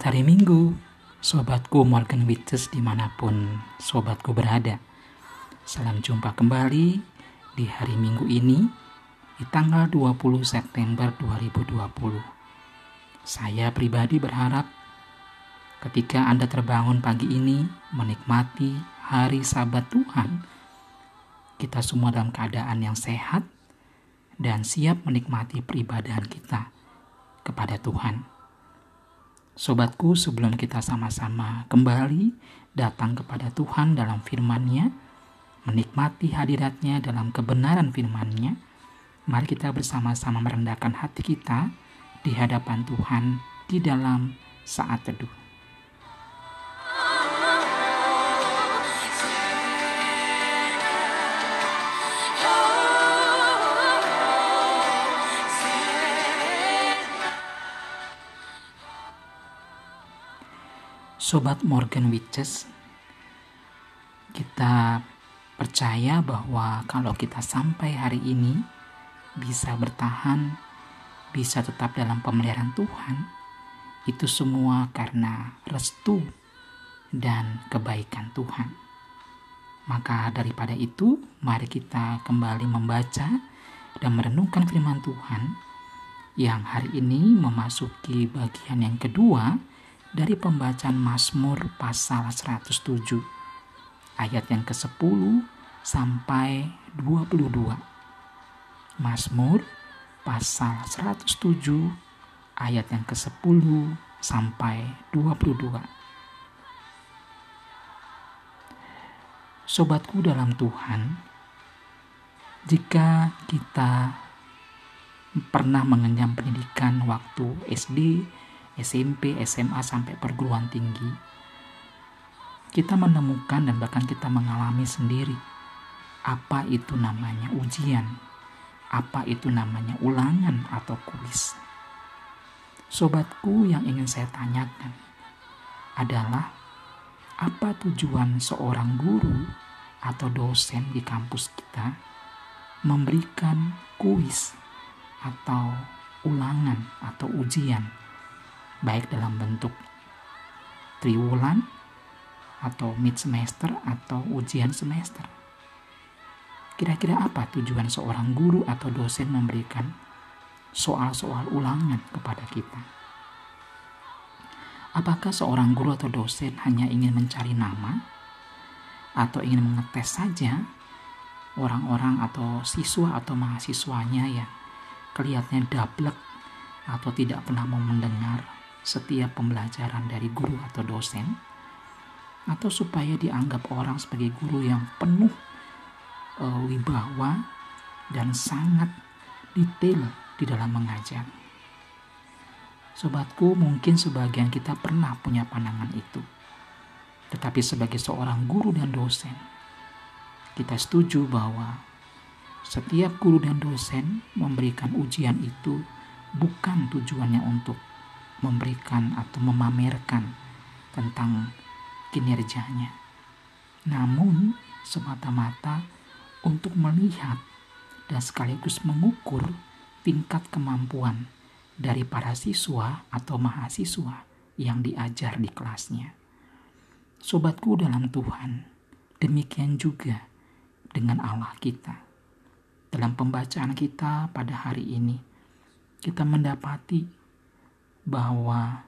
Selamat hari Minggu, sobatku Morgan Witches di mana pun sobatku berada. Salam jumpa kembali di hari Minggu ini di tanggal 20 September 2020. Saya pribadi berharap ketika Anda terbangun pagi ini menikmati hari sabat Tuhan, kita semua dalam keadaan yang sehat dan siap menikmati peribadahan kita kepada Tuhan. Sobatku, sebelum kita sama-sama kembali datang kepada Tuhan dalam firman-Nya, menikmati hadiratnya dalam kebenaran firman-Nya, mari kita bersama-sama merendahkan hati kita di hadapan Tuhan di dalam saat teduh. Sobat Morgan Witches, kita percaya bahwa kalau kita sampai hari ini bisa bertahan, bisa tetap dalam pemeliharaan Tuhan, itu semua karena restu dan kebaikan Tuhan. Maka daripada itu, mari kita kembali membaca dan merenungkan firman Tuhan yang hari ini memasuki bagian yang kedua dari pembacaan Mazmur pasal 107 ayat yang ke-10 sampai 22. Mazmur pasal 107 ayat yang ke-10 sampai 22. Sobatku dalam Tuhan, jika kita pernah mengenyam pendidikan waktu SD, SMP, SMA sampai perguruan tinggi, kita menemukan dan bahkan kita mengalami sendiri apa itu namanya ujian, apa itu namanya ulangan atau kuis. Sobatku yang ingin saya tanyakan adalah apa tujuan seorang guru atau dosen di kampus kita memberikan kuis atau ulangan atau ujian baik dalam bentuk triwulan atau mid semester atau ujian semester. Kira-kira apa tujuan seorang guru atau dosen memberikan soal-soal ulangan kepada kita? Apakah seorang guru atau dosen hanya ingin mencari nama atau ingin mengetes saja orang-orang atau siswa atau mahasiswanya yang kelihatannya dablek atau tidak pernah mau mendengar setiap pembelajaran dari guru atau dosen atau supaya dianggap orang sebagai guru yang penuh uh, wibawa dan sangat detail di dalam mengajar. Sobatku, mungkin sebagian kita pernah punya pandangan itu. Tetapi sebagai seorang guru dan dosen, kita setuju bahwa setiap guru dan dosen memberikan ujian itu bukan tujuannya untuk memberikan atau memamerkan tentang kinerjanya, namun semata-mata untuk melihat dan sekaligus mengukur tingkat kemampuan dari para siswa atau mahasiswa yang diajar di kelasnya. Sobatku dalam Tuhan, demikian juga dengan Allah kita. Dalam pembacaan kita pada hari ini, kita mendapati bahwa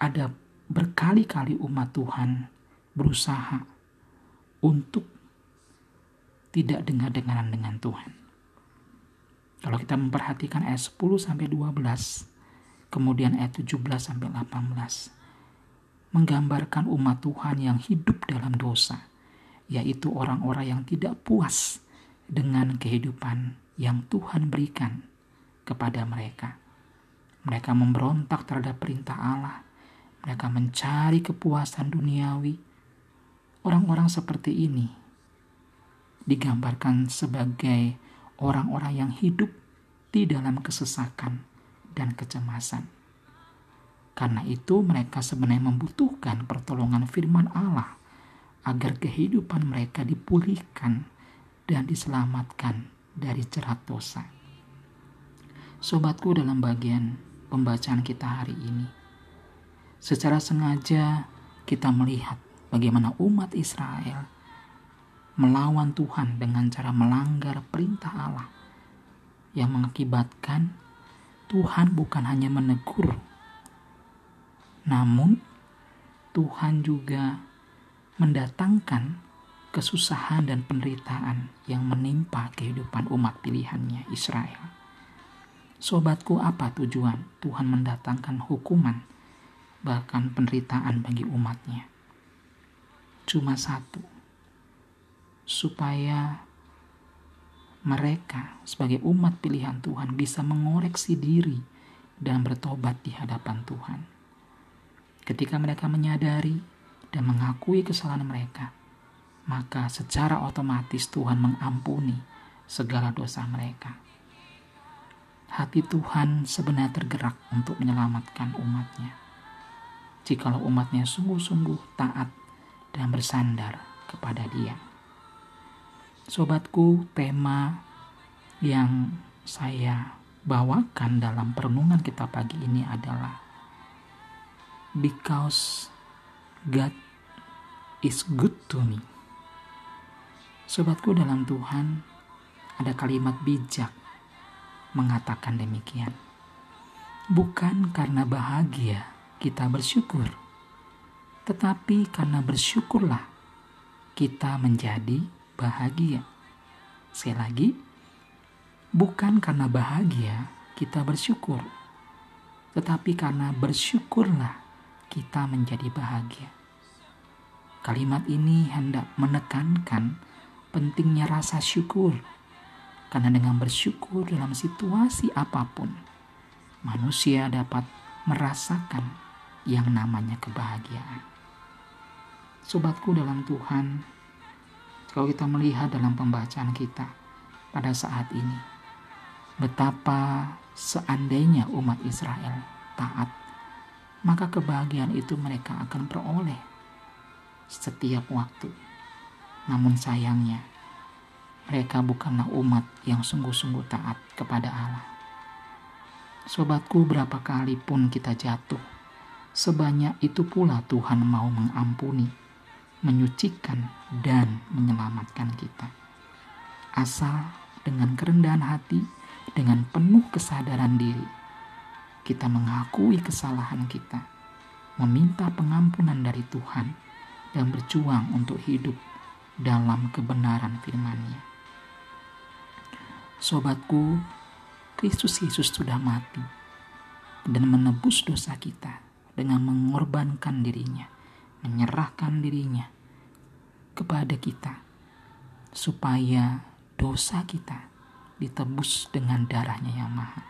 ada berkali-kali umat Tuhan berusaha untuk tidak dengar-dengaran dengan Tuhan. Kalau kita memperhatikan ayat 10 sampai 12, kemudian ayat 17 sampai 18, menggambarkan umat Tuhan yang hidup dalam dosa, yaitu orang-orang yang tidak puas dengan kehidupan yang Tuhan berikan kepada mereka. Mereka memberontak terhadap perintah Allah. Mereka mencari kepuasan duniawi. Orang-orang seperti ini digambarkan sebagai orang-orang yang hidup di dalam kesesakan dan kecemasan. Karena itu, mereka sebenarnya membutuhkan pertolongan firman Allah agar kehidupan mereka dipulihkan dan diselamatkan dari jerat dosa. Sobatku, dalam bagian pembacaan kita hari ini, secara sengaja kita melihat bagaimana umat Israel melawan Tuhan dengan cara melanggar perintah Allah yang mengakibatkan Tuhan bukan hanya menegur, namun Tuhan juga mendatangkan kesusahan dan penderitaan yang menimpa kehidupan umat pilihannya Israel. Sobatku, apa tujuan Tuhan mendatangkan hukuman, bahkan penderitaan bagi umatnya? Cuma satu, supaya mereka sebagai umat pilihan Tuhan bisa mengoreksi diri dan bertobat di hadapan Tuhan. Ketika mereka menyadari dan mengakui kesalahan mereka, maka secara otomatis Tuhan mengampuni segala dosa mereka. Hati Tuhan sebenarnya tergerak untuk menyelamatkan umatnya. Jikalau umatnya sungguh-sungguh taat dan bersandar kepada dia. Sobatku, tema yang saya bawakan dalam perenungan kita pagi ini adalah Because God is good to me. Sobatku dalam Tuhan, ada kalimat bijak mengatakan demikian. Bukan karena bahagia kita bersyukur, tetapi karena bersyukurlah kita menjadi bahagia. Sekali lagi, bukan karena bahagia kita bersyukur, tetapi karena bersyukurlah kita menjadi bahagia. Kalimat ini hendak menekankan pentingnya rasa syukur. Karena dengan bersyukur dalam situasi apa pun, manusia dapat merasakan yang namanya kebahagiaan. Sobatku dalam Tuhan, kalau kita melihat dalam pembacaan kita pada saat ini, betapa seandainya umat Israel taat, maka kebahagiaan itu mereka akan peroleh setiap waktu namun sayangnya, mereka bukanlah umat yang sungguh-sungguh taat kepada Allah. Sobatku, berapa kali pun kita jatuh, sebanyak itu pula Tuhan mau mengampuni, menyucikan, dan menyelamatkan kita. Asal dengan kerendahan hati, dengan penuh kesadaran diri, kita mengakui kesalahan kita, meminta pengampunan dari Tuhan, dan berjuang untuk hidup dalam kebenaran firman-Nya. Sobatku, Kristus Yesus sudah mati dan menebus dosa kita dengan mengorbankan dirinya, menyerahkan dirinya kepada kita supaya dosa kita ditebus dengan darahnya yang mahal.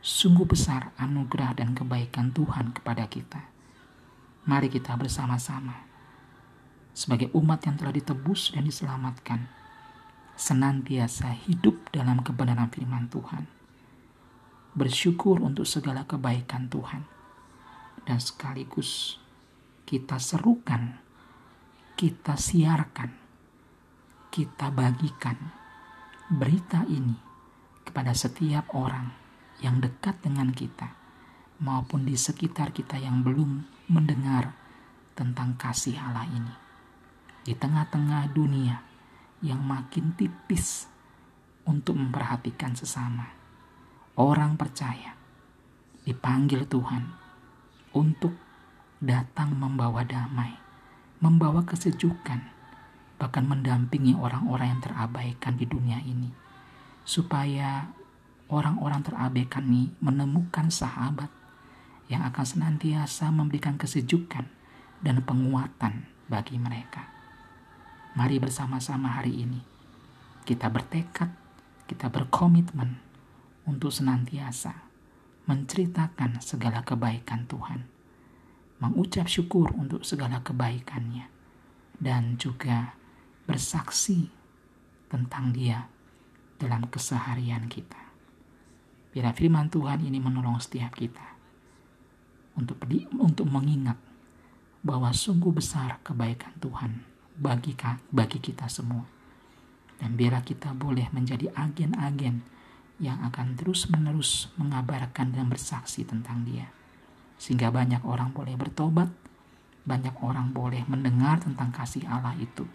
Sungguh besar anugerah dan kebaikan Tuhan kepada kita. Mari kita bersama-sama sebagai umat yang telah ditebus dan diselamatkan, senantiasa hidup dalam kebenaran firman Tuhan, bersyukur untuk segala kebaikan Tuhan, dan sekaligus kita serukan, kita siarkan, kita bagikan berita ini kepada setiap orang yang dekat dengan kita maupun di sekitar kita yang belum mendengar tentang kasih Allah ini. Di tengah-tengah dunia yang makin tipis untuk memperhatikan sesama. Orang percaya dipanggil Tuhan untuk datang membawa damai, membawa kesejukan, bahkan mendampingi orang-orang yang terabaikan di dunia ini, supaya orang-orang terabaikan ini menemukan sahabat yang akan senantiasa memberikan kesejukan dan penguatan bagi mereka. Mari bersama-sama hari ini kita bertekad, kita berkomitmen untuk senantiasa menceritakan segala kebaikan Tuhan, mengucap syukur untuk segala kebaikannya, dan juga bersaksi tentang Dia dalam keseharian kita. Bila firman Tuhan ini menolong setiap kita untuk untuk mengingat bahwa sungguh besar kebaikan Tuhan bagi bagi kita semua. Dan biarlah kita boleh menjadi agen-agen yang akan terus-menerus mengabarkan dan bersaksi tentang Dia, sehingga banyak orang boleh bertobat, banyak orang boleh mendengar tentang kasih Allah itu,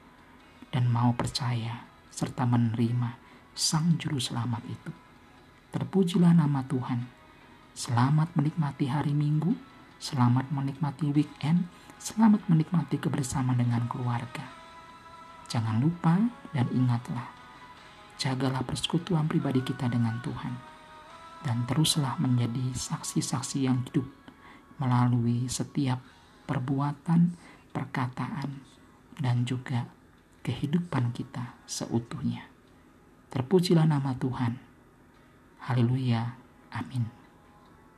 dan mau percaya serta menerima Sang Juru Selamat itu. Terpujilah nama Tuhan. Selamat menikmati hari Minggu, selamat menikmati weekend, selamat menikmati kebersamaan dengan keluarga. Jangan lupa dan ingatlah jagalah persekutuan pribadi kita dengan Tuhan. Dan teruslah menjadi saksi-saksi yang hidup melalui setiap perbuatan, perkataan, dan juga kehidupan kita seutuhnya. Terpujilah nama Tuhan. Haleluya. Amin.